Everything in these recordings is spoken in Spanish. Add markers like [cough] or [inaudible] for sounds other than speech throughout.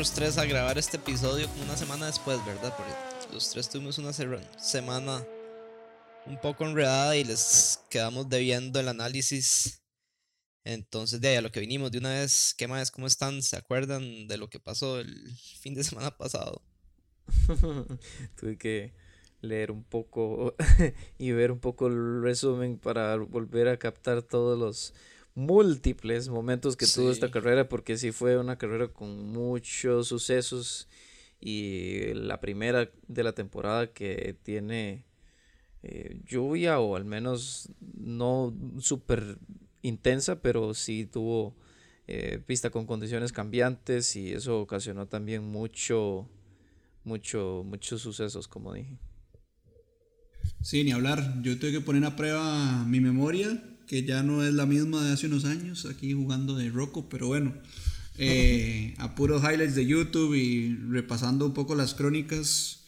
nosotros tres a grabar este episodio una semana después, ¿verdad? Porque los tres tuvimos una semana un poco enredada y les quedamos debiendo el análisis. Entonces, de ahí a lo que vinimos de una vez, ¿qué más? ¿Cómo están? ¿Se acuerdan de lo que pasó el fin de semana pasado? [laughs] Tuve que leer un poco [laughs] y ver un poco el resumen para volver a captar todos los múltiples momentos que tuvo esta carrera, porque sí fue una carrera con muchos sucesos y la primera de la temporada que tiene eh, lluvia o al menos no súper intensa, pero sí tuvo eh, pista con condiciones cambiantes y eso ocasionó también mucho, mucho, muchos sucesos, como dije. Sí, ni hablar. Yo tuve que poner a prueba mi memoria, que ya no es la misma de hace unos años, aquí jugando de Rocco, pero bueno, eh, [laughs] a puros highlights de YouTube y repasando un poco las crónicas,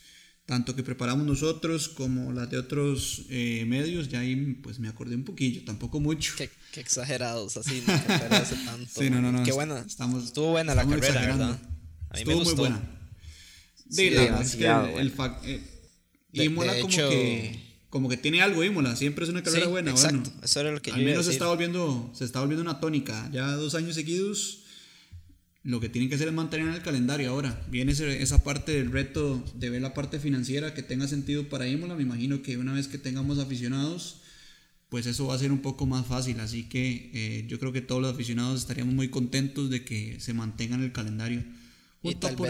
tanto que preparamos nosotros como las de otros eh, medios, ya ahí pues me acordé un poquillo, tampoco mucho. Qué, exagerados, así, [laughs] no, hace tanto. Sí, no, no, no. Qué buena. Estamos, estuvo buena la carrera, ¿verdad? A mí Estuvo me gustó. muy buena. Sí, es que el, el, Imola como que como que tiene algo Imola, siempre es una carrera buena. Exacto, bueno, eso era lo que al menos se está volviendo se está volviendo una tónica, ya dos años seguidos. Lo que tienen que hacer es mantener el calendario ahora. Viene esa parte del reto de ver la parte financiera que tenga sentido para Imola. Me imagino que una vez que tengamos aficionados, pues eso va a ser un poco más fácil. Así que eh, yo creo que todos los aficionados estaríamos muy contentos de que se mantengan el calendario. Junto y por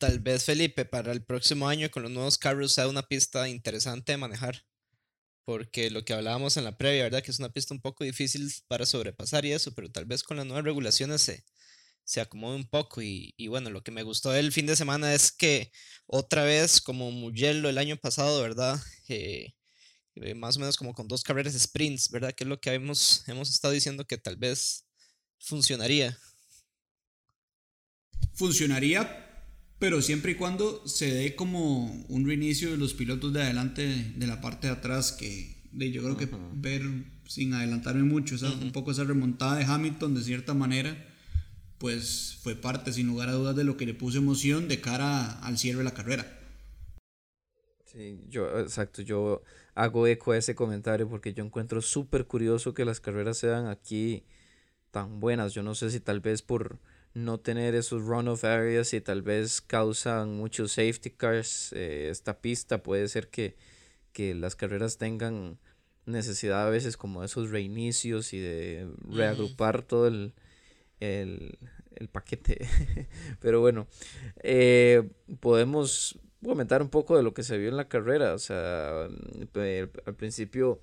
tal vez Felipe para el próximo año con los nuevos carros sea una pista interesante de manejar. Porque lo que hablábamos en la previa, ¿verdad? Que es una pista un poco difícil para sobrepasar y eso, pero tal vez con las nuevas regulaciones se, se acomode un poco. Y, bueno, lo que me gustó del fin de semana es que otra vez, como Mugello el año pasado, ¿verdad? Eh, eh, más o menos como con dos carreras sprints, ¿verdad? Que es lo que hemos, hemos estado diciendo que tal vez funcionaría. Funcionaría, pero siempre y cuando se dé como un reinicio de los pilotos de adelante de la parte de atrás, que yo creo que ver, sin adelantarme mucho, un poco esa remontada de Hamilton de cierta manera, pues fue parte sin lugar a dudas de lo que le puso emoción de cara al cierre de la carrera. Sí, yo, exacto, yo hago eco a ese comentario porque yo encuentro súper curioso que las carreras sean aquí tan buenas. Yo no sé si tal vez por no tener esos runoff areas y tal vez causan muchos safety cars. Eh, esta pista puede ser que, las carreras tengan necesidad a veces como de esos reinicios y de reagrupar todo el, el, paquete. [laughs] Pero bueno, eh, podemos comentar un poco de lo que se vio en la carrera. O sea, al principio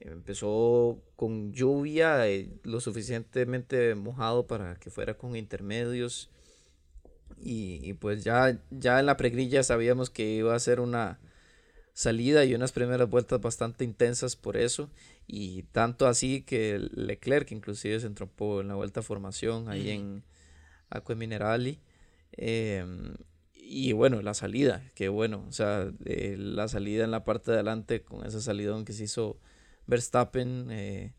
Empezó con lluvia, eh, lo suficientemente mojado para que fuera con intermedios. Y, pues ya, ya en la pregrilla sabíamos que iba a ser una salida y unas primeras vueltas bastante intensas por eso. Y tanto así que Leclerc inclusive se entropó en la vuelta a formación ahí en Aqua Minerali. Em, y bueno, la salida, que bueno, o sea, eh, la salida en la parte de adelante con esa salidón que se hizo Verstappen eh,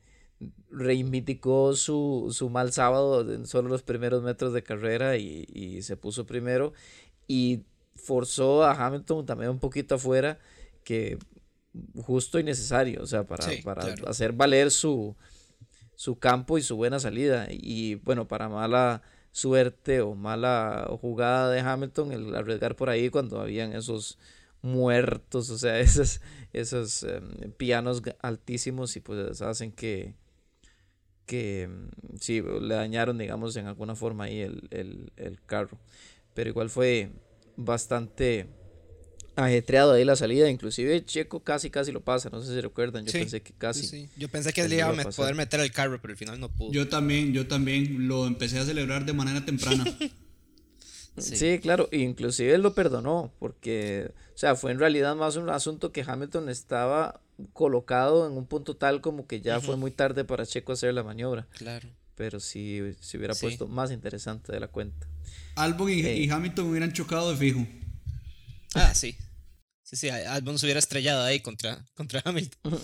reivindicó su, su, mal sábado en solo los primeros metros de carrera y, se puso primero y forzó a Hamilton también un poquito afuera que justo y necesario, o sea, para, para hacer valer su, su campo y su buena salida. Y bueno, para mala suerte o mala jugada de Hamilton, el arriesgar por ahí cuando habían esos muertos, o sea, [laughs] esos, esos em, pianos altísimos y pues hacen que, que mm, sí, le dañaron, digamos, en alguna forma ahí el, carro. Pero igual fue bastante ajetreado ahí la salida, inclusive Checo casi casi lo pasa, no sé si recuerdan, yo pensé que casi. Yo pensé que él iba a poder meter el carro, pero al final no pudo. Yo también, yo también lo empecé a celebrar de manera temprana. [laughs] Sí. claro, inclusive él lo perdonó, porque, o sea, fue en realidad más un asunto que Hamilton estaba colocado en un punto tal como que ya fue muy tarde para Checo hacer la maniobra. Claro. Pero si se hubiera puesto más interesante de la cuenta. Albon y, eh. Hamilton hubieran chocado de fijo. Ah, sí. Sí, sí, Albon se hubiera estrellado ahí contra, contra Hamilton.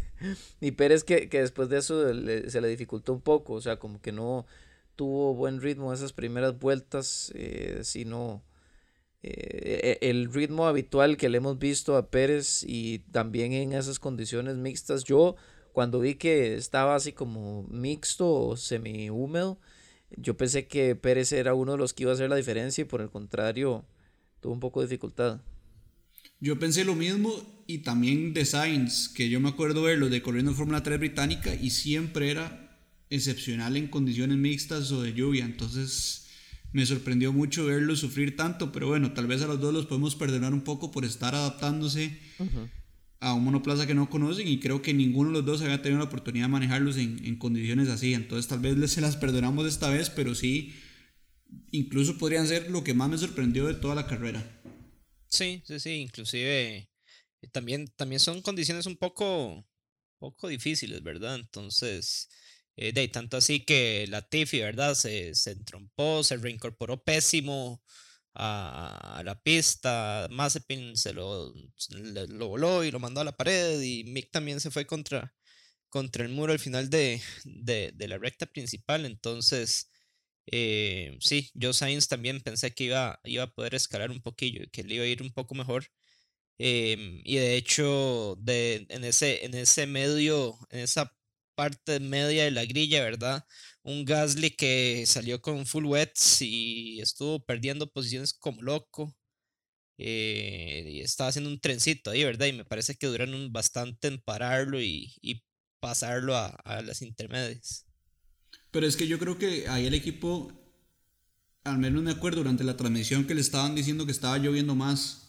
[laughs] y Pérez que, que después de eso se le dificultó un poco, o sea, como que no, tuvo buen ritmo esas primeras vueltas, eh, sino eh, e, el ritmo habitual que le hemos visto a Pérez y también en esas condiciones mixtas. Yo cuando vi que estaba así como mixto o semi húmedo, yo pensé que Pérez era uno de los que iba a hacer la diferencia y por el contrario tuvo un poco de dificultad. Yo pensé lo mismo y también de Sainz, que yo me acuerdo verlos de corriendo en Fórmula 3 británica y siempre era excepcional en condiciones mixtas o de lluvia. Entonces me sorprendió mucho verlos sufrir tanto, pero bueno, tal vez a los dos los podemos perdonar un poco por estar adaptándose a un monoplaza que no conocen y creo que ninguno de los dos había tenido la oportunidad de manejarlos en, en condiciones así. Entonces tal vez se las perdonamos esta vez, pero sí, incluso podrían ser lo que más me sorprendió de toda la carrera. Sí, sí, sí, inclusive eh, también, también son condiciones un poco, poco difíciles, ¿verdad? Entonces, eh, de tanto así que la Tiffy, ¿verdad? Se, se entrompó, se reincorporó pésimo a, la pista, Mazepin se lo, voló y lo mandó a la pared y Mick también se fue contra, contra el muro al final de, de, de la recta principal, entonces eh, sí, yo Sainz también pensé que iba, iba a poder escalar un poquillo y que le iba a ir un poco mejor. Em, y de hecho, de, en, ese, en ese medio, en esa parte media de la grilla, ¿verdad? Un Gasly que salió con full wets y estuvo perdiendo posiciones como loco. Eh, y estaba haciendo un trencito ahí, ¿verdad? Y me parece que duraron bastante en pararlo y, pasarlo a, a las intermedias. Pero es que yo creo que ahí el equipo, al menos me acuerdo durante la transmisión que le estaban diciendo que estaba lloviendo más.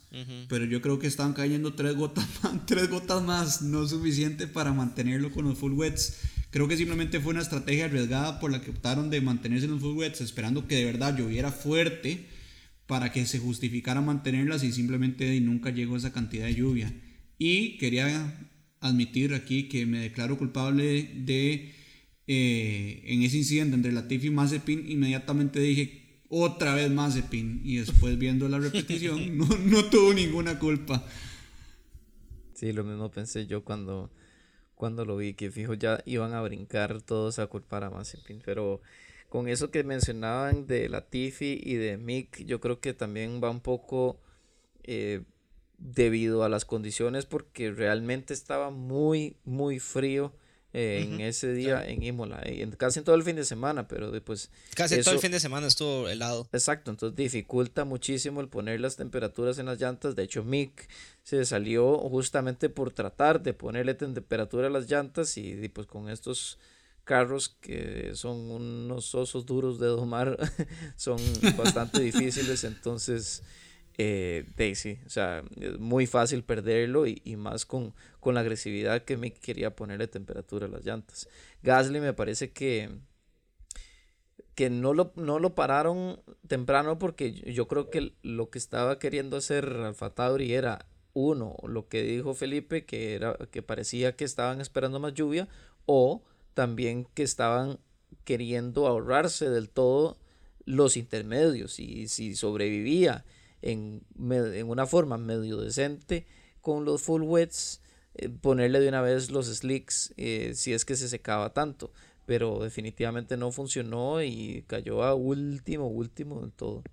Pero yo creo que estaban cayendo tres gotas, [laughs] más, tres gotas más, no suficiente para mantenerlo con los full wets. Creo que simplemente fue una estrategia arriesgada por la que optaron de mantenerse en los full wets, esperando que de verdad lloviera fuerte para que se justificara mantenerlas y simplemente nunca llegó esa cantidad de lluvia. Y quería admitir aquí que me declaro culpable de eh, en ese incidente entre Latifi y Mazepin, inmediatamente dije otra vez Mazepin y después viendo la repetición [laughs] no, no tuvo ninguna culpa. Sí, lo mismo pensé yo cuando, cuando lo vi, que fijo ya iban a brincar todos a culpar a Mazepin, pero con eso que mencionaban de Latifi y de Mick, yo creo que también va un poco eh, debido a las condiciones porque realmente estaba muy, muy frío en ese día en Imola, en, casi todo el fin de semana, pero después... Casi todo el fin de semana estuvo helado. Exacto, entonces dificulta muchísimo el poner las temperaturas en las llantas. De hecho, Mick se salió justamente por tratar de ponerle temperatura a las llantas y, y pues con estos carros que son unos osos duros de domar, [laughs] son bastante difíciles, entonces eh, Daisy. O sea, es muy fácil perderlo y, más con, con, la agresividad que me quería ponerle temperatura a las llantas. Gasly me parece que, que no, lo, no lo pararon temprano porque yo creo que lo que estaba queriendo hacer Alfa Tauri era uno, lo que dijo Felipe, que, era, que parecía que estaban esperando más lluvia, o también que estaban queriendo ahorrarse del todo los intermedios y si sobrevivía en, en una forma medio decente con los full wets, eh, ponerle de una vez los slicks eh, si es que se secaba tanto. Pero definitivamente no funcionó y cayó a último, último del todo.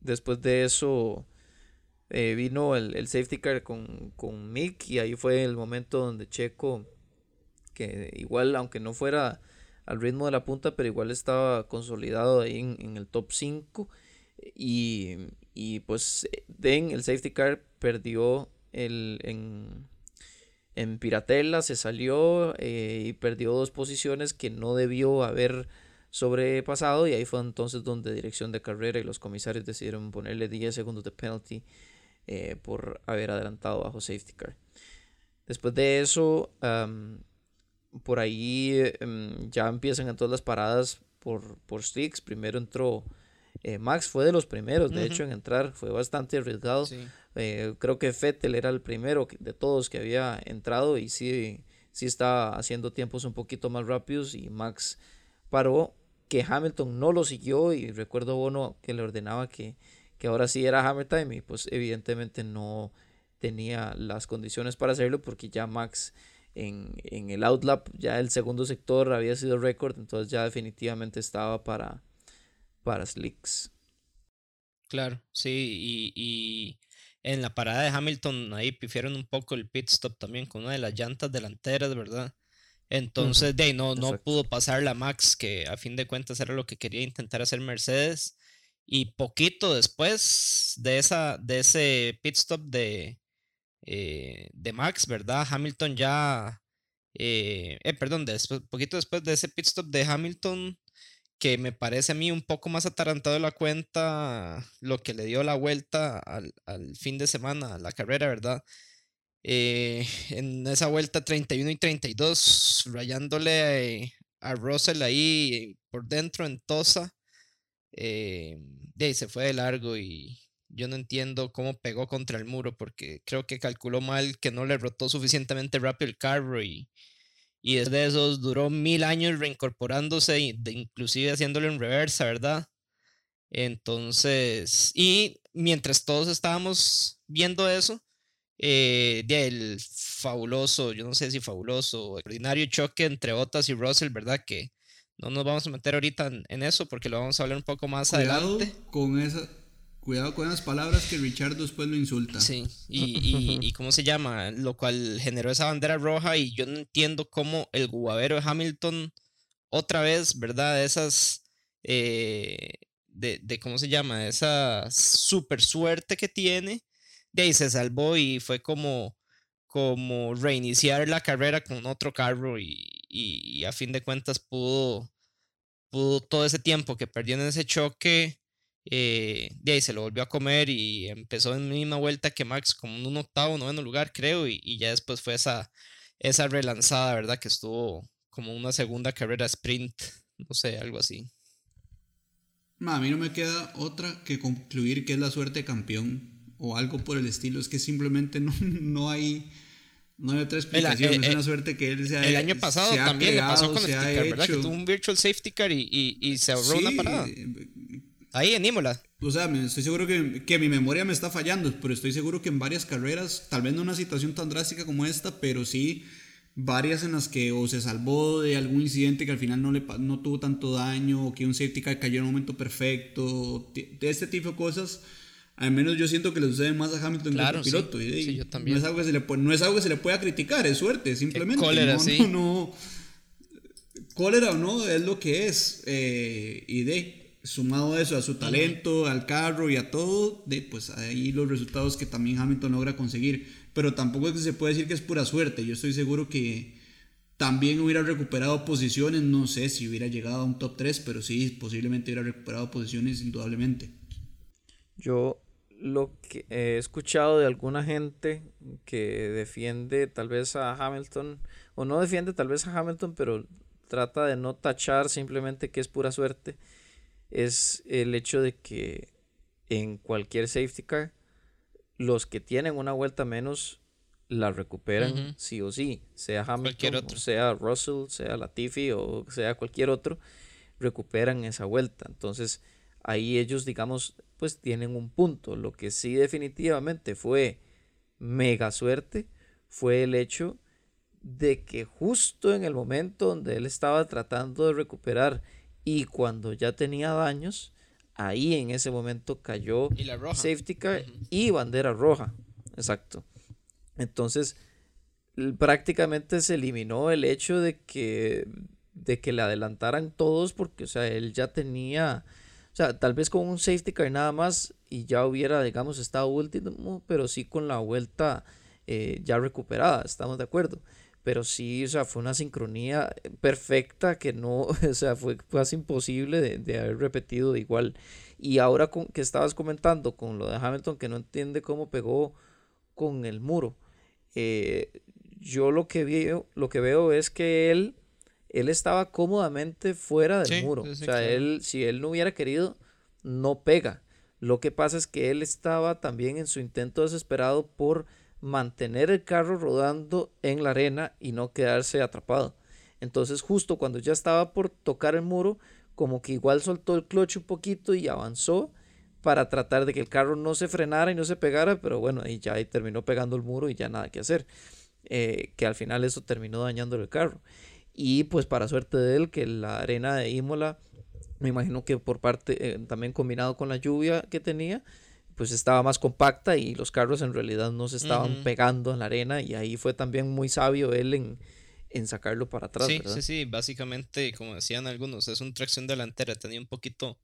Después de eso eh, vino el, el, safety car con, con Mick y ahí fue el momento donde Checo, que igual aunque no fuera al ritmo de la punta, pero igual estaba consolidado ahí en, en el top 5 y, y pues Den, el safety car, perdió el, en, en Piratella, se salió eh, y perdió dos posiciones que no debió haber sobrepasado y ahí fue entonces donde dirección de carrera y los comisarios decidieron ponerle 10 segundos de penalty eh, por haber adelantado bajo safety car. Después de eso, por ahí em, ya empiezan todas las paradas por, por sticks. Primero entró eh, Max fue de los primeros, de hecho, en entrar, fue bastante arriesgado. Eh, creo que Fettel era el primero de todos que había entrado y sí, sí estaba haciendo tiempos un poquito más rápidos y Max paró, que Hamilton no lo siguió y recuerdo Bono que le ordenaba que, que ahora sí era Hammer y pues evidentemente no tenía las condiciones para hacerlo porque ya Max en, en el outlap ya el segundo sector había sido récord, entonces ya definitivamente estaba para, para slicks. Claro, sí, y, en la parada de Hamilton ahí pifieron un poco el pit stop también con una de las llantas delanteras, ¿verdad? Entonces, de ahí no, no pudo pasar la Max, que a fin de cuentas era lo que quería intentar hacer Mercedes. Y poquito después de, esa, de ese pit stop de, eh, de Max, ¿verdad? Hamilton ya, eh, eh, perdón, después, poquito después de ese pit stop de Hamilton, que me parece a mí un poco más atarantado la cuenta lo que le dio la vuelta al, fin de semana, a la carrera, ¿verdad? en esa vuelta 31 y 32, rayándole a Russell ahí por dentro en Tosa, de ahí se fue de largo y, yo no entiendo cómo pegó contra el muro porque creo que calculó mal que no le rotó suficientemente rápido el carro y, y desde eso duró mil años reincorporándose, inclusive haciéndolo en reversa, ¿verdad? Entonces, y mientras todos estábamos viendo eso, eh, del fabuloso, yo no sé si fabuloso, extraordinario choque entre Bottas y Russell, ¿verdad? Que no nos vamos a meter ahorita en, eso porque lo vamos a hablar un poco más adelante. Con esa, Cuidado con las palabras que Richard después lo insulta. Sí, y, y, ¿cómo se llama? Lo cual generó esa bandera roja y yo no entiendo cómo el guavero de Hamilton, otra vez, ¿verdad? Esas, eh, de, de, ¿cómo se llama? Esa super suerte que tiene, de ahí se salvó y fue como, como reiniciar la carrera con otro carro y, y a fin de cuentas pudo, pudo todo ese tiempo que perdió en ese choque eh, de ahí se lo volvió a comer y empezó en misma vuelta que Max, como en un octavo, noveno lugar, creo, y, ya después fue esa, esa relanzada, ¿verdad? Que estuvo como una segunda carrera sprint, no sé, algo así. a mí no me queda otra que concluir que es la suerte campeón o algo por el estilo. Es que simplemente no, no hay. No hay otra explicación, eh, es una suerte que él se ha El año pasado también le pasó con el sticker, ¿verdad? Que tuvo un virtual safety car y, y, se ahorró una parada. Ahí en Imola. O sea, estoy seguro que, que, mi memoria me está fallando, pero estoy seguro que en varias carreras, tal vez no una situación tan drástica como esta, pero sí varias en las que o se salvó de algún incidente que al final no, le, no tuvo tanto daño, o que un safety car cayó en un momento perfecto, de este tipo de cosas. Al menos yo siento que le sucede más a Hamilton que al piloto. Sí, yo también. No es, algo que se le, no es algo que se le pueda criticar, es suerte, simplemente. Cólera, no, sí. no, cólera o no, es lo que es. Eh, y de sumado a eso, a su talento, al carro y a todo, de, pues ahí los resultados que también Hamilton logra conseguir. Pero tampoco es que se puede decir que es pura suerte. Yo estoy seguro que también hubiera recuperado posiciones, no sé si hubiera llegado a un top 3, pero sí, posiblemente hubiera recuperado posiciones indudablemente. Yo lo que he escuchado de alguna gente que defiende tal vez a Hamilton, o no defiende tal vez a Hamilton, pero trata de no tachar simplemente que es pura suerte es el hecho de que en cualquier safety car, los que tienen una vuelta menos la recuperan sí o sí, sea Hamilton, sea Russell, sea Latifi o sea cualquier otro, recuperan esa vuelta. Entonces ahí ellos, digamos, pues tienen un punto. Lo que sí definitivamente fue mega suerte fue el hecho de que justo en el momento donde él estaba tratando de recuperar y cuando ya tenía daños, ahí en ese momento cayó safety car y bandera roja. Exacto. Entonces, prácticamente se eliminó el hecho de que, de que le adelantaran todos porque, o sea, él ya tenía, o sea, tal vez con un safety car nada más y ya hubiera, digamos, estado último, pero sí con la vuelta eh, ya recuperada, estamos de acuerdo pero sí, o sea, fue una sincronía perfecta que no, [laughs] o sea, fue casi imposible de, haber repetido igual. Y ahora con, que estabas comentando con lo de Hamilton, que no entiende cómo pegó con el muro, eh, yo lo que, veo, lo que veo es que él, él estaba cómodamente fuera del muro. o sea, él, si él no hubiera querido, no pega. Lo que pasa es que él estaba también en su intento desesperado por mantener el carro rodando en la arena y no quedarse atrapado. Entonces justo cuando ya estaba por tocar el muro, como que igual soltó el clutch un poquito y avanzó para tratar de que el carro no se frenara y no se pegara, pero bueno, y ya terminó pegando el muro y ya nada que hacer. eh, que al final eso terminó dañando el carro. Y pues para suerte de él, que la arena de Imola, me imagino que por parte, eh, también combinado con la lluvia que tenía, pues estaba más compacta y los carros en realidad no se estaban pegando en la arena y ahí fue también muy sabio él en, en sacarlo para atrás. Sí, sí, sí, básicamente, como decían algunos, es una tracción delantera, tenía un poquito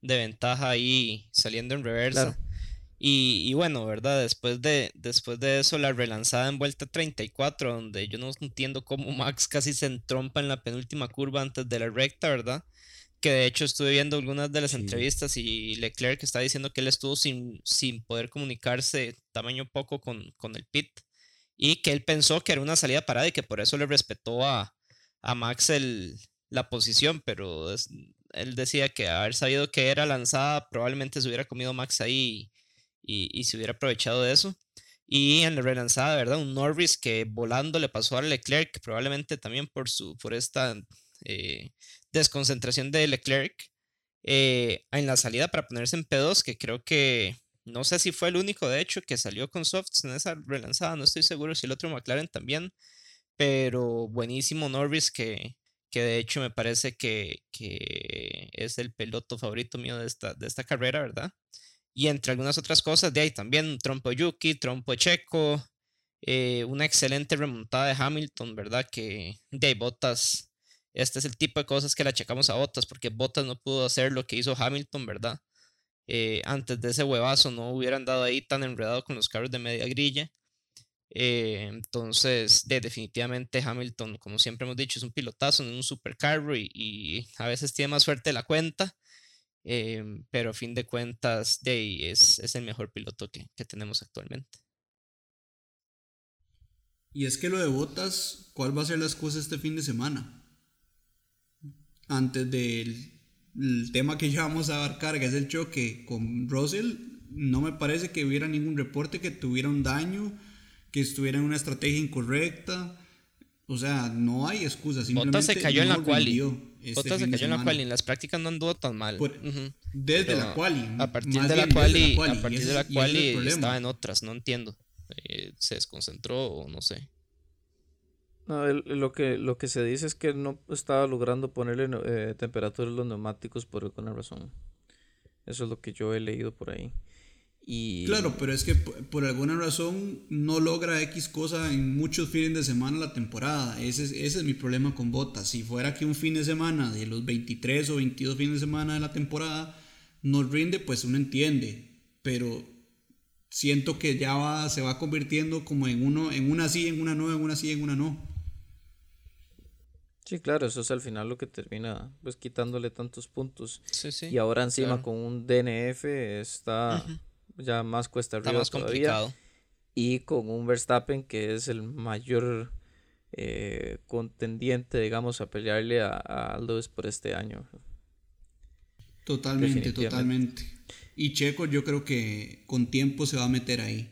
de ventaja ahí saliendo en reversa. Y, y, bueno, ¿verdad? Después de, después de eso, la relanzada en vuelta 34, donde yo no entiendo cómo Max casi se entrompa en la penúltima curva antes de la recta, ¿verdad? Que de hecho estuve viendo algunas de las entrevistas y Leclerc está diciendo que él estuvo sin, sin poder comunicarse tamaño poco con, con, el pit y que él pensó que era una salida parada y que por eso le respetó a, a Max el, la posición, pero él decía que haber sabido que era lanzada probablemente se hubiera comido Max ahí y, y, se hubiera aprovechado de eso. Y en la relanzada, ¿verdad? Un Norris que volando le pasó a Leclerc, probablemente también por, su, por esta eh, desconcentración de Leclerc eh, en la salida para ponerse en P2, que creo que no sé si fue el único, de hecho, que salió con softs en esa relanzada. No estoy seguro si el otro McLaren también. Pero buenísimo Norris, que, que de hecho me parece que, que, es el piloto favorito mío de esta, de esta carrera, ¿verdad? Y entre algunas otras cosas, de ahí también trompo Yuki, trompo Checo, eh, una excelente remontada de Hamilton, ¿verdad? Que de ahí Botas este es el tipo de cosas que le achacamos a Bottas, porque Bottas no pudo hacer lo que hizo Hamilton, ¿verdad? Eh, antes de ese huevazo no hubieran dado ahí tan enredado con los carros de media grilla. Eh, entonces, definitivamente Hamilton, como siempre hemos dicho, es un pilotazo, en un supercarro y, y, a veces tiene más suerte de la cuenta. Eh, pero a fin de cuentas, de, es, es el mejor piloto que, que tenemos actualmente. Y es que lo de Botas, ¿cuál va a ser la excusa este fin de semana? Antes del tema que ya vamos a abarcar, que es el choque con Russell, no me parece que hubiera ningún reporte que tuviera un daño, que estuviera en una estrategia incorrecta. O sea, no hay excusa. Bota se cayó en la quali. Este Bota se cayó en la quali. En las prácticas no anduvo tan mal. Desde la quali. A partir de la quali, a partir de la quali estaba en otras, no entiendo. Eh, se desconcentró o no sé. No, lo, que, lo que se dice es que no estaba logrando ponerle eh, temperatura a los neumáticos por alguna razón. Eso es lo que yo he leído por ahí. Y... Claro, pero es que por, alguna razón no logra X cosa en muchos fines de semana la temporada. Ese es, ese es mi problema con Botas. Si fuera que un fin de semana de los 23 o 22 fines de semana de la temporada no rinde, pues uno entiende. Pero siento que ya va, se va convirtiendo como en uno, en una sí, en una no, en una sí, en una no. Sí, claro, eso es al final lo que termina pues quitándole tantos puntos. y ahora encima con un DNF está ya más cuesta arriba más complicado. Y con un Verstappen que es el mayor eh, contendiente, digamos, a pelearle a, a por este año. Totalmente, totalmente. Y Checo yo creo que con tiempo se va a meter ahí.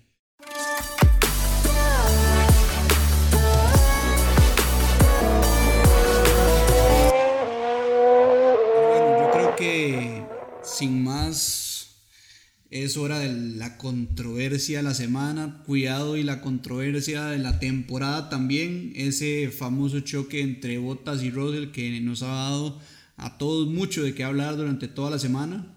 Que sin más es hora de la controversia de la semana, cuidado y la controversia de la temporada también, ese famoso choque entre Bottas y Russell que nos ha dado a todos mucho de qué hablar durante toda la semana.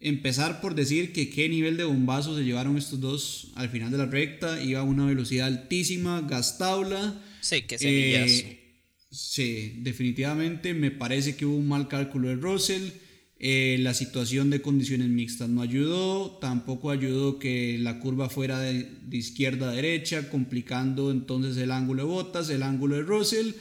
Empezar por decir que qué nivel de bombazo se llevaron estos dos al final de la recta, iba a una velocidad altísima, gastabla. Sí, que se Sí, definitivamente me parece que hubo un mal cálculo de Russell eh, la situación de condiciones mixtas no ayudó, tampoco ayudó que la curva fuera de, izquierda a derecha, complicando entonces el ángulo de botas, el ángulo de Russell.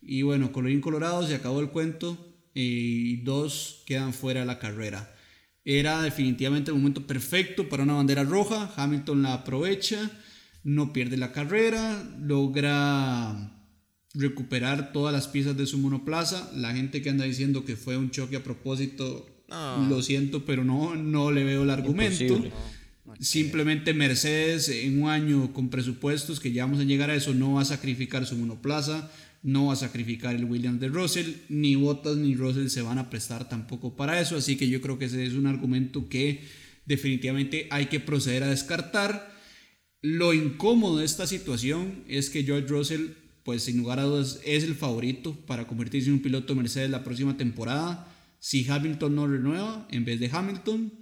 Y bueno, colorín colorado, se acabó el cuento y dos quedan fuera de la carrera. Era definitivamente el momento perfecto para una bandera roja. Hamilton la aprovecha, no pierde la carrera, logra recuperar todas las piezas de su monoplaza. La gente que anda diciendo que fue un choque a propósito, lo siento, pero no, no le veo el argumento. Simplemente Mercedes en un año con presupuestos que ya vamos a llegar a eso, no va a sacrificar su monoplaza, no va a sacrificar el Williams de Russell, ni Bottas ni Russell se van a prestar tampoco para eso, así que yo creo que ese es un argumento que definitivamente hay que proceder a descartar. Lo incómodo de esta situación es que George Russell, pues sin lugar a dudas, es el favorito para convertirse en un piloto Mercedes la próxima temporada. Si Hamilton no renueva en vez de Hamilton,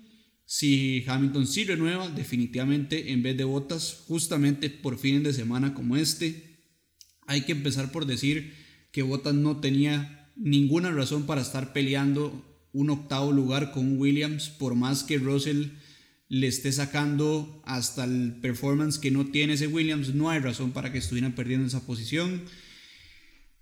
si Hamilton sí renueva, definitivamente en vez de Bottas, justamente por fines de semana como este, hay que empezar por decir que Bottas no tenía ninguna razón para estar peleando un octavo lugar con Williams, por más que Russell le esté sacando hasta el performance que no tiene ese Williams, no hay razón para que estuvieran perdiendo esa posición.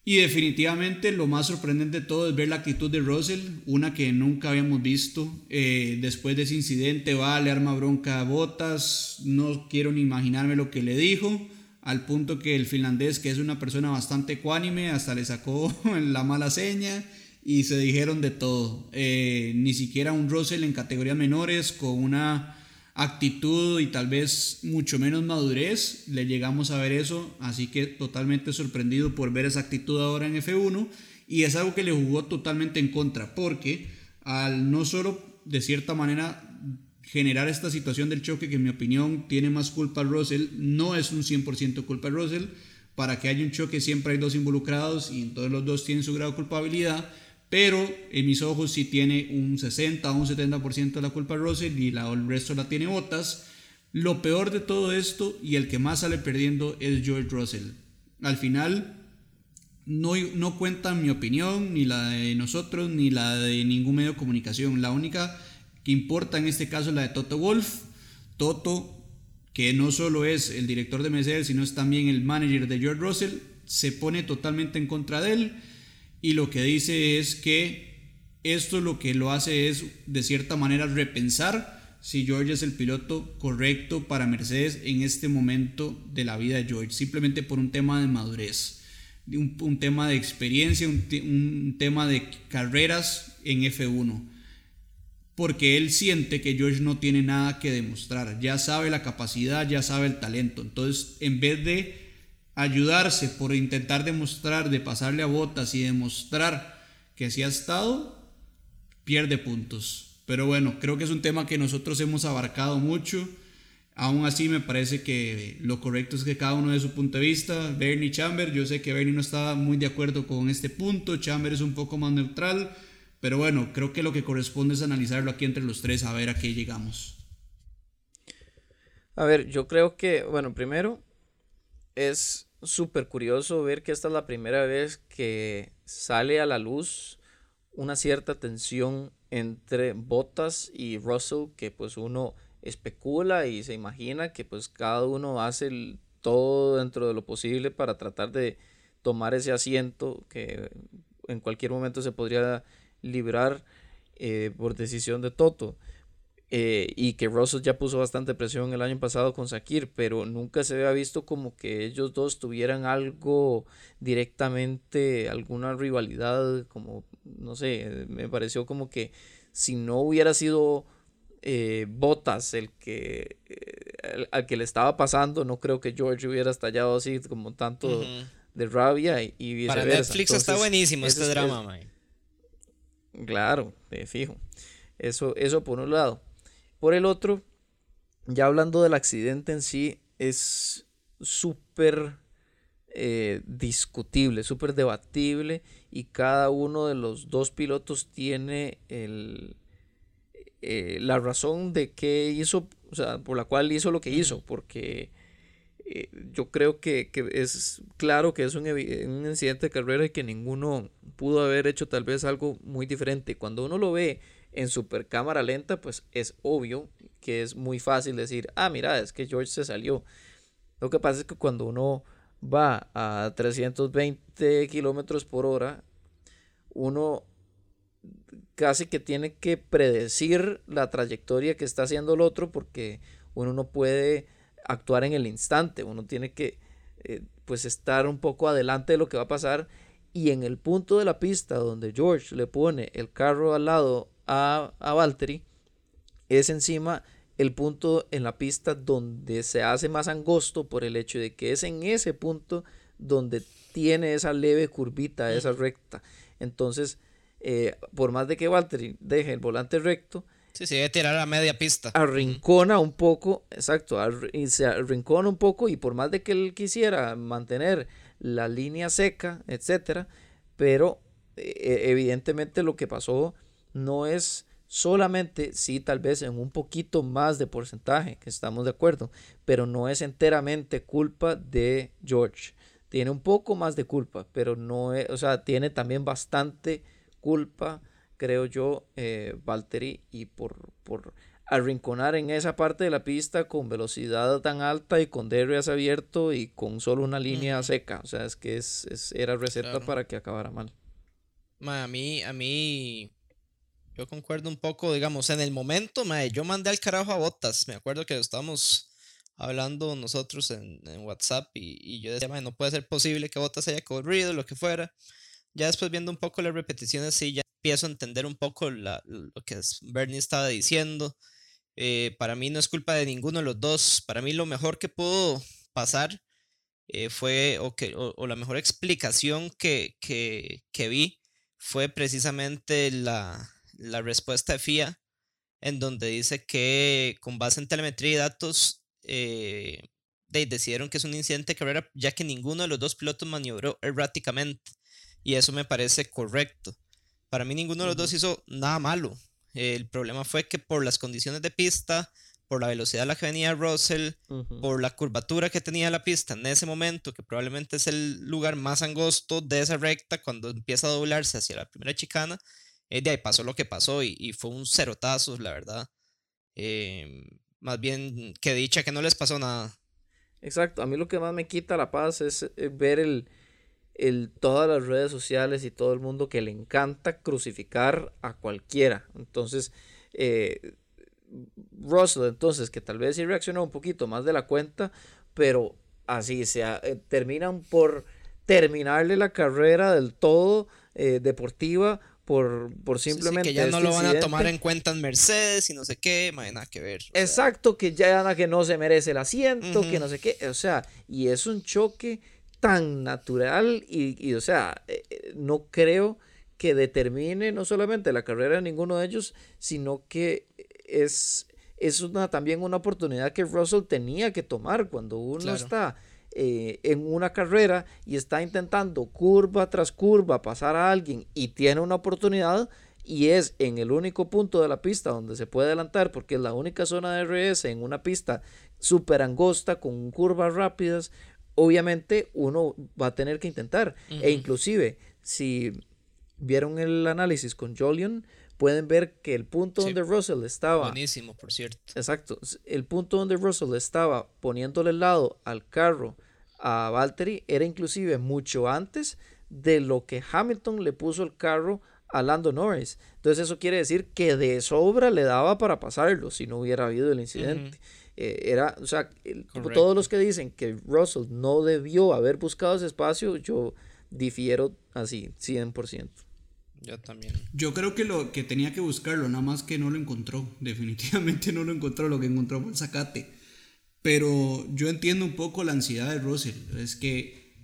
Y definitivamente lo más sorprendente de todo es ver la actitud de Russell, una que nunca habíamos visto. Eh, después de ese incidente va, le arma bronca botas, no quiero ni imaginarme lo que le dijo, al punto que el finlandés, que es una persona bastante ecuánime, hasta le sacó [laughs] la mala seña y se dijeron de todo. Eh, ni siquiera un Russell en categorías menores con una actitud y tal vez mucho menos madurez, le llegamos a ver eso, así que totalmente sorprendido por ver esa actitud ahora en F1 y es algo que le jugó totalmente en contra, porque al no solo de cierta manera generar esta situación del choque, que en mi opinión tiene más culpa Russell, no es un 100% culpa Russell, para que haya un choque siempre hay dos involucrados y entonces los dos tienen su grado de culpabilidad, pero en mis ojos sí tiene un 60 o un 70% de la culpa Russell y la, el resto la tiene Bottas. Lo peor de todo esto y el que más sale perdiendo es George Russell. Al final no, no cuenta mi opinión, ni la de nosotros, ni la de ningún medio de comunicación. La única que importa en este caso es la de Toto Wolf. Toto, que no solo es el director de Mercedes, sino es también el manager de George Russell, se pone totalmente en contra de él y lo que dice es que esto lo que lo hace es de cierta manera repensar si George es el piloto correcto para Mercedes en este momento de la vida de George, simplemente por un tema de madurez, un, tema de experiencia, un, un tema de carreras en F1 porque él siente que George no tiene nada que demostrar, ya sabe la capacidad, ya sabe el talento, entonces en vez de ayudarse por intentar demostrar, de pasarle a botas y demostrar que así ha estado, pierde puntos. Pero bueno, creo que es un tema que nosotros hemos abarcado mucho. Aún así me parece que lo correcto es que cada uno de su punto de vista, Bernie Chamber, yo sé que Bernie no estaba muy de acuerdo con este punto, Chamber es un poco más neutral, pero bueno, creo que lo que corresponde es analizarlo aquí entre los tres a ver a qué llegamos. A ver, yo creo que, bueno, primero es súper curioso ver que esta es la primera vez que sale a la luz una cierta tensión entre Bottas y Russell, que pues uno especula y se imagina que pues cada uno hace todo dentro de lo posible para tratar de tomar ese asiento que en cualquier momento se podría librar eh, por decisión de Toto. Eh, y que Russell ya puso bastante presión el año pasado con Sakir, pero nunca se había visto como que ellos dos tuvieran algo directamente, alguna rivalidad, como, no sé, me pareció como que si no hubiera sido eh, Botas el que, eh, al que le estaba pasando, no creo que George hubiera estallado así como tanto de rabia y, viceversa. Para Netflix está buenísimo este drama, Claro, fijo. Eso, eso por un lado. Por el otro, ya hablando del accidente en sí, es súper eh, discutible, súper debatible y cada uno de los dos pilotos tiene eh, la razón de qué hizo, o sea, por la cual hizo lo que hizo, porque eh, yo creo que, es claro que es un, incidente de carrera y que ninguno pudo haber hecho tal vez algo muy diferente. Cuando uno lo ve en super cámara lenta, pues es obvio que es muy fácil decir, ah, mira, es que George se salió. Lo que pasa es que cuando uno va a 320 kilómetros por hora, uno casi que tiene que predecir la trayectoria que está haciendo el otro porque uno no puede actuar en el instante, uno tiene que eh, pues estar un poco adelante de lo que va a pasar y en el punto de la pista donde George le pone el carro al lado a, a Valtteri es encima el punto en la pista donde se hace más angosto por el hecho de que es en ese punto donde tiene esa leve curvita, esa recta. Entonces, eh, por más de que Valtteri deje el volante recto, Sí, sí, debe tirar a media pista. Arrincona un poco, exacto, y se arrincona un poco y por más de que él quisiera mantener la línea seca, etcétera, pero eh, evidentemente lo que pasó no es solamente, sí, tal vez en un poquito más de porcentaje, que estamos de acuerdo, pero no es enteramente culpa de George. Tiene un poco más de culpa, pero no es, o sea, tiene también bastante culpa, creo yo, eh, Valtteri, y por, por arrinconar en esa parte de la pista con velocidad tan alta y con DRS abierto y con solo una línea seca. O sea, es que es, era receta para que acabara mal. a mí, a mí, yo concuerdo un poco, digamos, en el momento, yo mandé al carajo a Botas. Me acuerdo que estábamos hablando nosotros en, WhatsApp y, yo decía, no puede ser posible que Botas haya corrido, lo que fuera. Ya después viendo un poco las repeticiones, sí, ya empiezo a entender un poco lo que Bernie estaba diciendo. Eh, para mí no es culpa de ninguno de los dos. Para mí lo mejor que pudo pasar eh, fue, o, la mejor explicación que, que, vi fue precisamente la, la, respuesta de FIA, en donde dice que con base en telemetría y datos eh, decidieron que es un incidente de carrera ya que ninguno de los dos pilotos maniobró erráticamente. Y eso me parece correcto. Para mí ninguno de los dos hizo nada malo. El problema fue que por las condiciones de pista, por la velocidad a la que venía Russell, por la curvatura que tenía la pista en ese momento, que probablemente es el lugar más angosto de esa recta cuando empieza a doblarse hacia la primera chicana, eh, de ahí pasó lo que pasó y, fue un cerotazo, la verdad. Em, más bien que dicha que no les pasó nada. Exacto, a mí lo que más me quita la paz es eh, ver el, el, todas las redes sociales y todo el mundo que le encanta crucificar a cualquiera. Entonces, eh, Russell, entonces, que tal vez sí reaccionó un poquito más de la cuenta, pero así se eh, terminan por terminarle la carrera del todo deportiva por, por simplemente. que ya no este lo van a tomar en cuenta en Mercedes y no sé qué, nada que ver. Exacto, que ya que no se merece el asiento, que no sé qué, o sea, y es un choque tan natural y, o sea, eh, eh, no creo que determine no solamente la carrera de ninguno de ellos, sino que es, es una, también una oportunidad que Russell tenía que tomar cuando uno está eh, en una carrera y está intentando curva tras curva pasar a alguien y tiene una oportunidad y es en el único punto de la pista donde se puede adelantar porque es la única zona de RS en una pista súper angosta con curvas rápidas obviamente uno va a tener que intentar. E inclusive, si vieron el análisis con Jolion, pueden ver que el punto donde Russell estaba... Buenísimo, por cierto. Exacto. El punto donde Russell estaba poniéndole el lado al carro a Valtteri era inclusive mucho antes de lo que Hamilton le puso el carro a Lando Norris. Entonces eso quiere decir que de sobra le daba para pasarlo si no hubiera habido el incidente. Eh, era, o sea, todos los que dicen que Russell no debió haber buscado ese espacio, yo difiero así, 100%. Yo también. Yo creo que lo que tenía que buscarlo, nada más que no lo encontró. [laughs] Definitivamente no lo encontró. Lo que encontró fue el zacate. Pero yo entiendo un poco la ansiedad de Russell. Es que,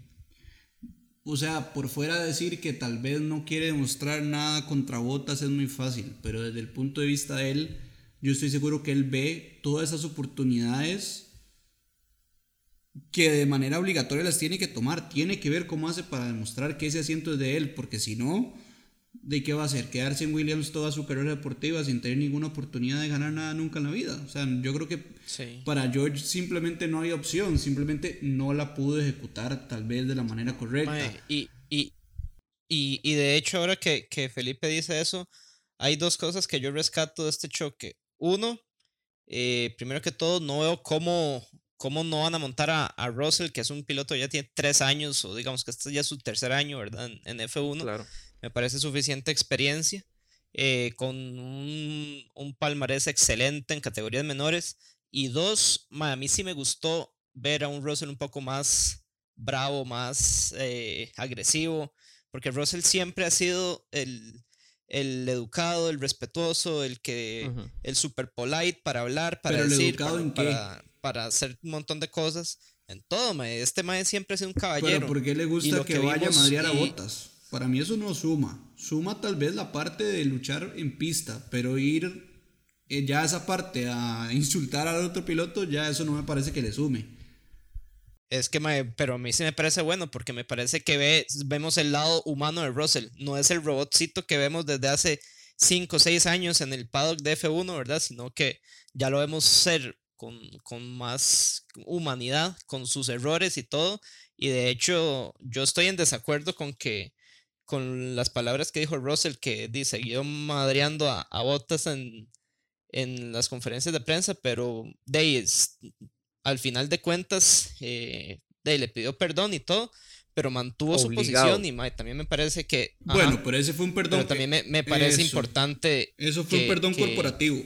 o sea, por fuera de decir que tal vez no quiere demostrar nada contra Botas es muy fácil. Pero desde el punto de vista de él, yo estoy seguro que él ve todas esas oportunidades que de manera obligatoria las tiene que tomar. Tiene que ver cómo hace para demostrar que ese asiento es de él, porque si no, ¿de qué va a hacer? Quedarse en Williams toda su carrera deportiva sin tener ninguna oportunidad de ganar nada nunca en la vida. O sea, yo creo que para George simplemente no hay opción, simplemente no la pudo ejecutar tal vez de la manera correcta. y, y, y, y, de hecho, ahora que, que Felipe dice eso, hay dos cosas que yo rescato de este choque. Uno, eh, primero que todo, no veo cómo, cómo no van a montar a, Russell, que es un piloto ya tiene tres años, o digamos que este ya es su tercer año, ¿verdad? En, F1. Claro. Me parece suficiente experiencia, eh, con un, palmarés excelente en categorías menores. Y dos, a mí sí me gustó ver a un Russell un poco más bravo, más eh, agresivo, porque Russell siempre ha sido el, el educado, el respetuoso, el que, el super polite para hablar, para decir, para, hacer un montón de cosas. En todo. Este mae siempre ha sido un caballero. Pero ¿por qué le gusta que, vaya a madrear a botas? Para mí eso no suma. Suma tal vez la parte de luchar en pista, pero ir eh, ya esa parte a insultar al otro piloto, ya eso no me parece que le sume. Es que, pero a mí sí me parece bueno porque me parece que ve, vemos el lado humano de Russell. No es el robotcito que vemos desde hace 5 o 6 años en el paddock de F1, ¿verdad? Sino que ya lo vemos ser con, con, más humanidad, con sus errores y todo. Y de hecho, yo estoy en desacuerdo con que con las palabras que dijo Russell, que dice, siguió madreando a, a Bottas en, en las conferencias de prensa, pero de al final de cuentas, eh, de le pidió perdón y todo, pero mantuvo su posición y también me parece que... Bueno, pero ese fue un perdón. Pero también me, parece importante... Eso fue un perdón corporativo.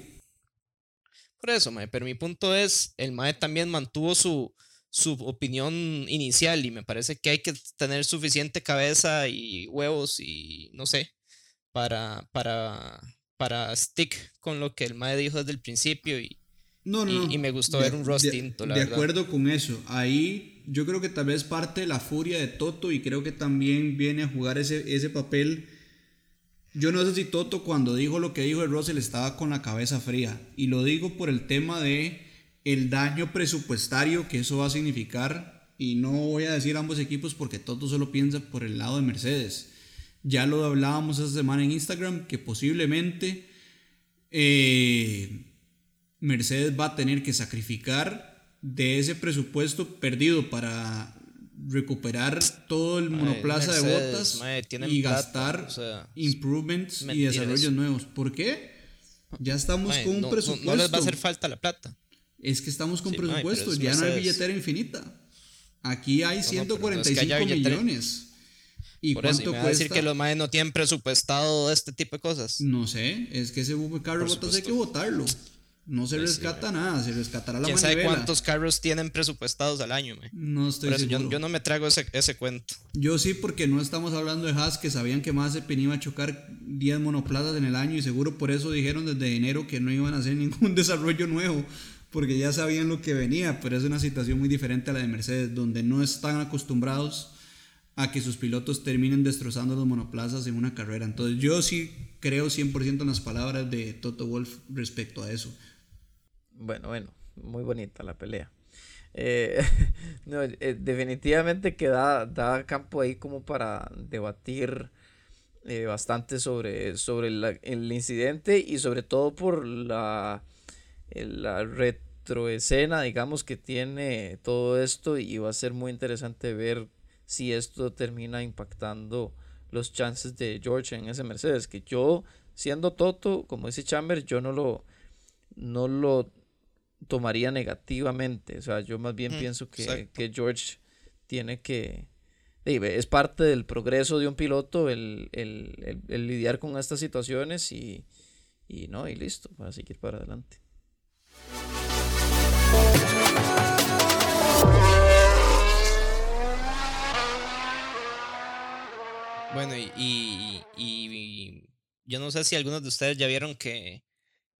Por eso, mae, pero mi punto es, el Mae también mantuvo su, su opinión inicial y me parece que hay que tener suficiente cabeza y huevos y no sé, para, para, para stick con lo que el Mae dijo desde el principio y, no, no, y, me gustó ver un Ross tinto, De acuerdo con eso. Ahí yo creo que tal vez parte de la furia de Toto y creo que también viene a jugar ese, ese papel. Yo no sé si Toto cuando dijo lo que dijo de Russell estaba con la cabeza fría. Y lo digo por el tema de el daño presupuestario que eso va a significar. Y no voy a decir ambos equipos porque Toto solo piensa por el lado de Mercedes. Ya lo hablábamos esta semana en Instagram que posiblemente... Eh, Mercedes va a tener que sacrificar de ese presupuesto perdido para recuperar todo el monoplaza de botas y gastar improvements y desarrollos nuevos. ¿Por qué? Ya estamos con un presupuesto. No, les va a hacer falta la plata. Es que estamos con presupuesto, ya no hay billetera infinita. Aquí hay 145 millones. ¿Y Por cuánto eso, ¿y me va a decir que los maes no tienen presupuestado este tipo de cosas? No sé, es que ese carro botas hay que votarlo. No se pues rescata nada, se rescatará la ¿Quién sabe cuántos carros tienen presupuestados al año? No estoy seguro. Yo, no me trago ese, ese, cuento. Yo sí, porque no estamos hablando de Haas, que sabían que más se iba a chocar 10 monoplazas en el año y seguro por eso dijeron desde enero que no iban a hacer [laughs] ningún desarrollo nuevo, porque ya sabían lo que venía, pero es una situación muy diferente a la de Mercedes, donde no están acostumbrados a que sus pilotos terminen destrozando los monoplazas en una carrera. Entonces yo sí creo 100% en las palabras de Toto Wolf respecto a eso. Bueno, bueno, muy bonita la pelea. Eh, [laughs] no, eh, definitivamente que da, campo ahí como para debatir eh, bastante sobre, sobre el incidente y sobre todo por la, la retroescena, digamos, que tiene todo esto y va a ser muy interesante ver si esto termina impactando los chances de George en ese Mercedes, que yo, siendo Toto, como dice Chamber, yo no lo, no lo tomaría negativamente. O sea, yo más bien pienso que, George tiene que... Es parte del progreso de un piloto el, lidiar con estas situaciones y, y no, y listo, para seguir para adelante. Bueno, y, yo no sé si algunos de ustedes ya vieron que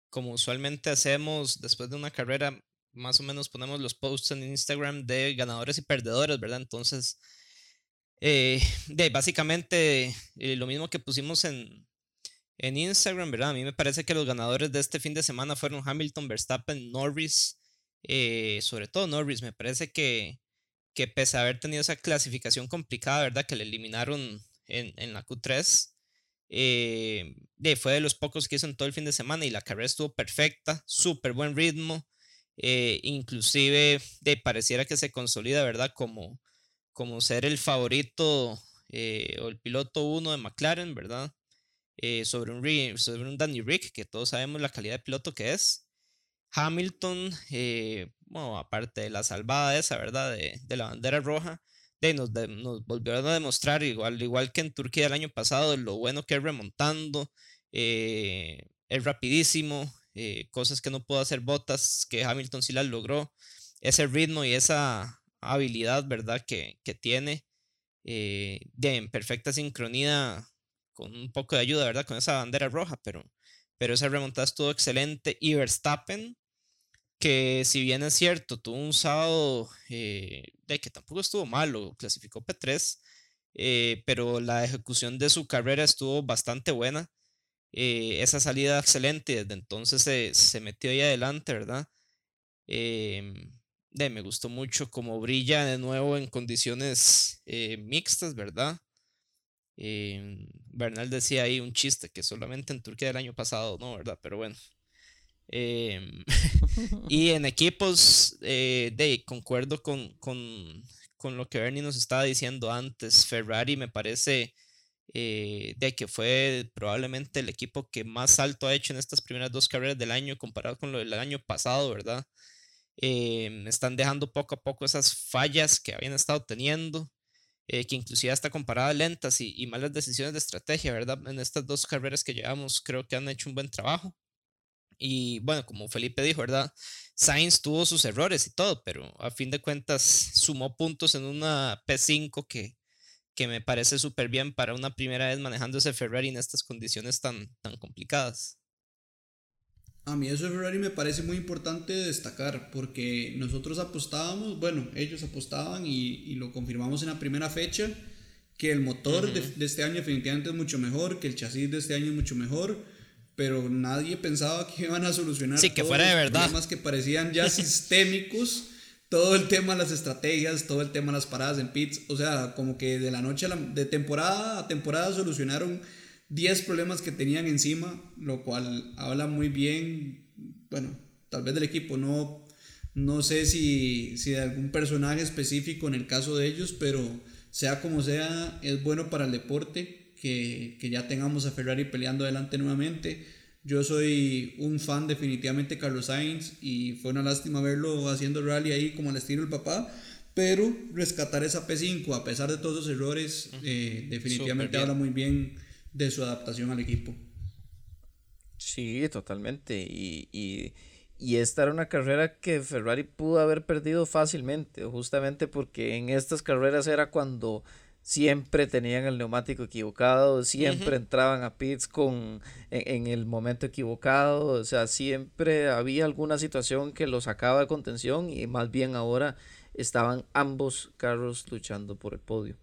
como usualmente hacemos después de una carrera, más o menos ponemos los posts en Instagram de ganadores y perdedores, ¿verdad? Entonces, eh, [laughs] de, básicamente eh, lo mismo que pusimos en, en Instagram, ¿verdad? A mí me parece que los ganadores de este fin de semana fueron Hamilton, Verstappen, Norris, eh, sobre todo Norris, me parece que, que pese a haber tenido esa clasificación complicada, ¿verdad? Que le eliminaron en, en la Q3, eh, fue de los pocos que hizo en todo el fin de semana y la carrera estuvo perfecta, súper buen ritmo. Eh, inclusive de, pareciera que se consolida, ¿verdad? Como, como ser el favorito eh, o el piloto uno de McLaren, ¿verdad? Sobre, un, sobre un Danny Rick, que todos sabemos la calidad de piloto que es. Hamilton, bueno, aparte de la salvada esa, ¿verdad? De, de la bandera roja, nos, nos, volvieron a demostrar, igual, igual que en Turquía el año pasado, lo bueno que es remontando, eh, es rapidísimo, eh, cosas que no pudo hacer Botas, que Hamilton sí las logró, ese ritmo y esa habilidad, ¿verdad? Que, que tiene eh, de en perfecta sincronía, con un poco de ayuda, ¿verdad? Con esa bandera roja, pero, pero esa remontada estuvo excelente. Y Verstappen, que si bien es cierto, tuvo un sábado eh, de que tampoco estuvo malo, clasificó P3, eh, pero la ejecución de su carrera estuvo bastante buena. eh, esa salida excelente, desde entonces se, metió ahí adelante, ¿verdad? Em, me gustó mucho como brilla de nuevo en condiciones mixtas, ¿verdad? Em, Bernal decía ahí un chiste que solamente en Turquía del año pasado, ¿no? ¿Verdad? Pero bueno. Em, [laughs] [laughs] y en equipos, eh, de, concuerdo con, con, con, lo que Bernie nos estaba diciendo antes. Ferrari me parece eh, de que fue probablemente el equipo que más alto ha hecho en estas primeras dos carreras del año comparado con lo del año pasado, ¿verdad? Em, están dejando poco a poco esas fallas que habían estado teniendo, eh, que inclusive hasta comparadas lentas y, y, malas decisiones de estrategia, ¿verdad? En estas dos carreras que llevamos creo que han hecho un buen trabajo. Y bueno, como Felipe dijo, ¿verdad? Sainz tuvo sus errores y todo, pero a fin de cuentas sumó puntos en una P5 que, que me parece súper bien para una primera vez manejando ese Ferrari en estas condiciones tan, tan complicadas. A mí eso de Ferrari me parece muy importante destacar porque nosotros apostábamos, bueno, ellos apostaban y, lo confirmamos en la primera fecha, que el motor de, de, este año definitivamente es mucho mejor, que el chasis de este año es mucho mejor, pero nadie pensaba que iban a solucionar sí, que fuera de verdad. problemas que parecían ya [laughs] sistémicos todo el tema de las estrategias, todo el tema de las paradas en pits, o sea, como que de la noche a la, de temporada a temporada solucionaron 10 problemas que tenían encima, lo cual habla muy bien, bueno, tal vez del equipo, no, no sé si, si de algún personaje específico en el caso de ellos, pero sea como sea, es bueno para el deporte que, que ya tengamos a Ferrari peleando adelante nuevamente yo soy un fan definitivamente de Carlos Sainz y fue una lástima verlo haciendo rally ahí como al estilo del papá, pero rescatar esa P5 a pesar de todos los errores eh, definitivamente habla muy bien de su adaptación al equipo. Sí, totalmente. Y, y, y, esta era una carrera que Ferrari pudo haber perdido fácilmente, justamente porque en estas carreras era cuando siempre tenían el neumático equivocado, siempre entraban a pits con, en, el momento equivocado, o sea, siempre había alguna situación que los sacaba de contención y más bien ahora estaban ambos carros luchando por el podio.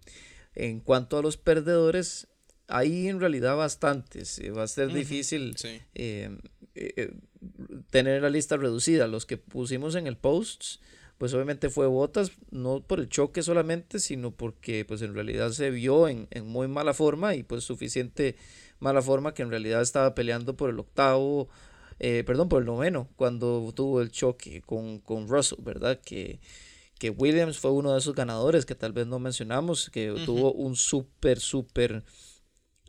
En cuanto a los perdedores, hay en realidad bastantes, eh, va a ser difícil eh, eh, tener la lista reducida, los que pusimos en el post pues obviamente fue Botas, no por el choque solamente, sino porque pues en realidad se vio en, muy mala forma y pues suficiente mala forma que en realidad estaba peleando por el octavo, eh, perdón, por el noveno, cuando tuvo el choque con, con Russell, ¿verdad? Que, que Williams fue uno de esos ganadores que tal vez no mencionamos, que tuvo un súper, súper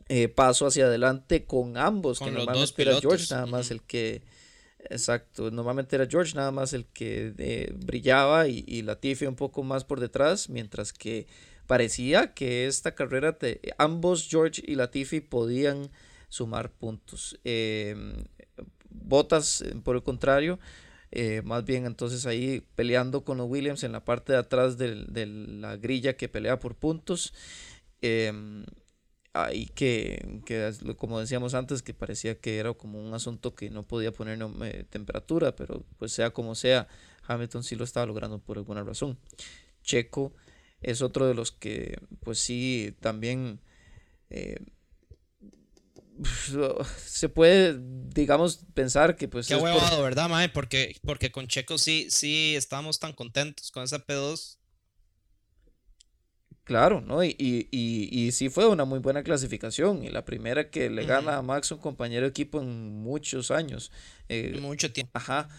eh, paso hacia adelante con ambos, que normalmente era George nada más el que Exacto, normalmente era George nada más el que eh, brillaba y, y, Latifi un poco más por detrás, mientras que parecía que esta carrera, ambos George y Latifi podían sumar puntos. Em, Botas, eh, por el contrario, eh, más bien entonces ahí peleando con los Williams en la parte de atrás de, de la grilla que pelea por puntos. Em, ahí que, que, como decíamos antes, que parecía que era como un asunto que no podía poner eh, temperatura, pero pues sea como sea, Hamilton sí lo estaba logrando por alguna razón. Checo es otro de los que pues sí también eh, [laughs] se puede digamos pensar que pues qué huevado verdad mae porque porque con Checo sí sí estábamos tan contentos con esa P2 Claro, ¿no? Y, y, y, sí fue una muy buena clasificación. Y la primera que le gana a Max, un compañero de equipo en muchos años. Eh, Mucho tiempo. Ajá.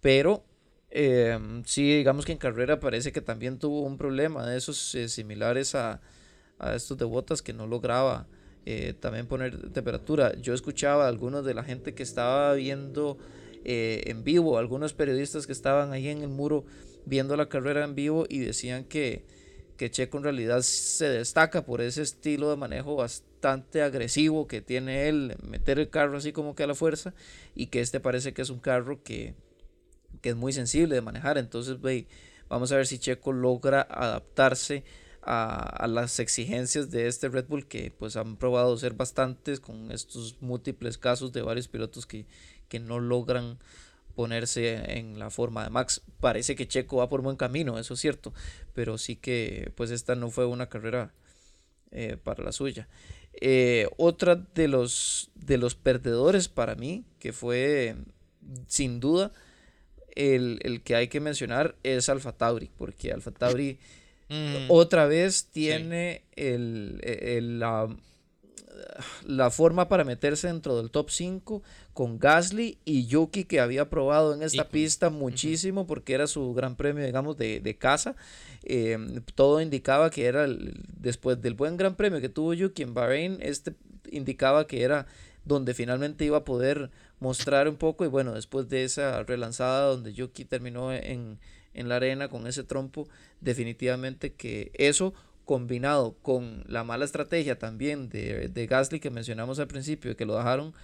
Pero em, sí, digamos que en carrera parece que también tuvo un problema de esos eh, similares a, a, estos de botas que no lograba eh, también poner temperatura. Yo escuchaba a algunos de la gente que estaba viendo en vivo, algunos periodistas que estaban ahí en el muro viendo la carrera en vivo y decían que que Checo en realidad se destaca por ese estilo de manejo bastante agresivo que tiene él, meter el carro así como que a la fuerza, y que este parece que es un carro que, es muy sensible de manejar. Entonces, vamos a ver si Checo logra adaptarse a, las exigencias de este Red Bull que pues han probado ser bastantes con estos múltiples casos de varios pilotos que, que no logran ponerse en la forma de Max. Parece que Checo va por buen camino, eso es cierto, pero sí que pues esta no fue una carrera eh, para la suya. Eh, otra de los, de los perdedores para mí, que fue sin duda el, que hay que mencionar, es Alfa Tauri, porque Alfa Tauri mm. otra vez tiene el, la, la forma para meterse dentro del top 5 con Gasly y Yuki que había probado en esta pista muchísimo porque era su gran premio, digamos, de, casa. Em, todo indicaba que era, después del buen gran premio que tuvo Yuki en Bahrein, este indicaba que era donde finalmente iba a poder mostrar un poco y bueno, después de esa relanzada donde Yuki terminó en, en la arena con ese trompo, definitivamente que eso combinado con la mala estrategia también de, de Gasly que mencionamos al principio, que lo dejaron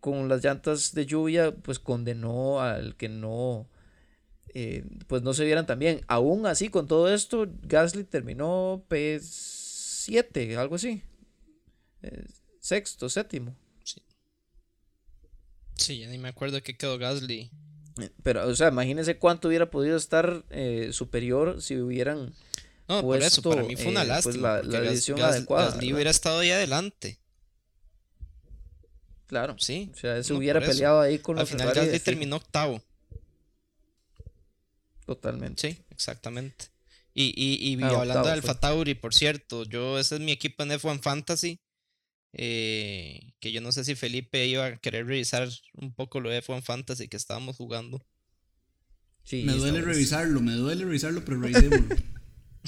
con las llantas de lluvia, pues condenó al que no, eh, pues no se vieran también. Aún así, con todo esto, Gasly terminó P7, algo así. Eh, sexto, séptimo. Sí. sí, ya ni me acuerdo qué quedó Gasly. Eh, pero, o sea, imagínense cuánto hubiera podido estar superior si hubieran no, por eso, para mí fue una eh, pues, lástima. la, edición adecuada. Gasly hubiera estado ahí adelante. Claro. Sí. O sea, se hubiera peleado ahí con Al final Gasly terminó octavo. Totalmente. Sí, exactamente. Y, y, y ah, hablando de Alfa Tauri, por cierto, yo ese es mi equipo en F1 Fantasy. Eh, que yo no sé si Felipe iba a querer revisar un poco lo de F1 Fantasy que estábamos jugando. Sí, me duele revisarlo, me duele revisarlo, pero revisémoslo. [laughs]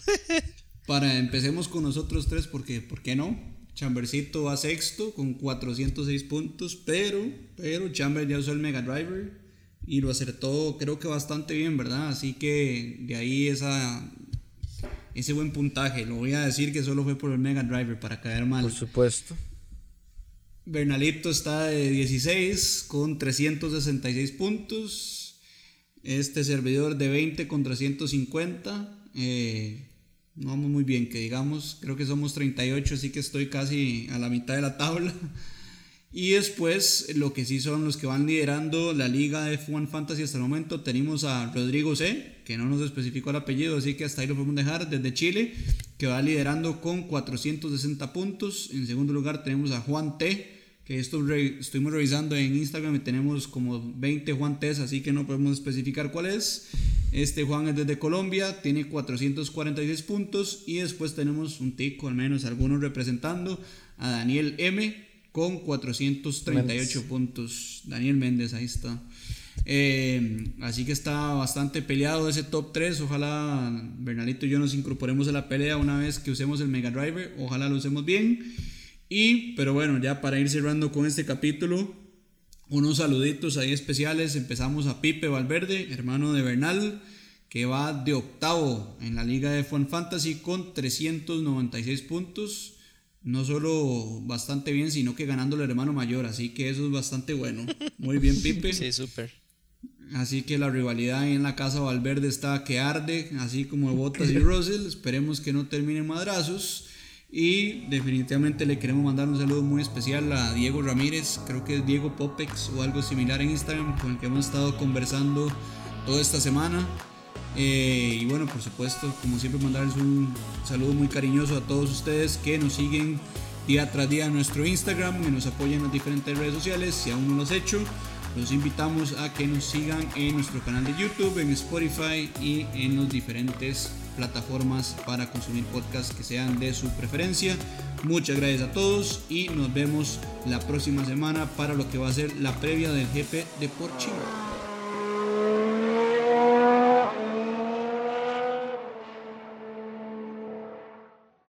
[laughs] Para empecemos con nosotros tres, porque ¿por qué no? Chambercito va sexto con 406 puntos, pero, pero Chamber ya usó el Mega Driver y lo acertó creo que bastante bien, ¿verdad? Así que de ahí esa, ese buen puntaje. Lo voy a decir que solo fue por el Mega Driver para caer mal. Por supuesto. Bernalito está de 16 con 366 puntos. Este servidor de 20 con 350. Eh, no vamos muy bien, que digamos, creo que somos 38, así que estoy casi a la mitad de la tabla. Y después, lo que sí son los que van liderando la liga de F1 Fantasy hasta el momento, tenemos a Rodrigo C, que no nos especificó el apellido, así que hasta ahí lo podemos dejar, desde Chile, que va liderando con 460 puntos. En segundo lugar tenemos a Juan T, que esto estuvimos revisando en Instagram y tenemos como 20 Juan T, así que no podemos especificar cuál es. Este Juan es desde Colombia, tiene 446 puntos y después tenemos un tico, al menos algunos representando a Daniel M con 438 puntos. Daniel Méndez, ahí está. Eh, así que está bastante peleado ese top 3. Ojalá Bernalito y yo nos incorporemos a la pelea una vez que usemos el Mega Driver. Ojalá lo usemos bien. Y, pero bueno, ya para ir cerrando con este capítulo, unos saluditos ahí especiales. Empezamos a Pipe Valverde, hermano de Bernal, que va de octavo en la liga de Fun Fantasy con 396 puntos. No solo bastante bien, sino que ganando el hermano mayor. Así que eso es bastante bueno. Muy bien, [laughs] Pipe. Sí, súper. Así que la rivalidad ahí en la casa Valverde está que arde, así como Botas y [laughs] Russell. Esperemos que no terminen madrazos. Y definitivamente le queremos mandar un saludo muy especial a Diego Ramírez, creo que es Diego Popex o algo similar en Instagram, con el que hemos estado conversando toda esta semana. Eh, y bueno, por supuesto, como siempre, mandarles un saludo muy cariñoso a todos ustedes que nos siguen día tras día en nuestro Instagram, que nos apoyan en las diferentes redes sociales. Si aún no lo has hecho, los invitamos a que nos sigan en nuestro canal de YouTube, en Spotify y en los diferentes plataformas para consumir podcasts que sean de su preferencia. Muchas gracias a todos y nos vemos la próxima semana para lo que va a ser la previa del jefe de.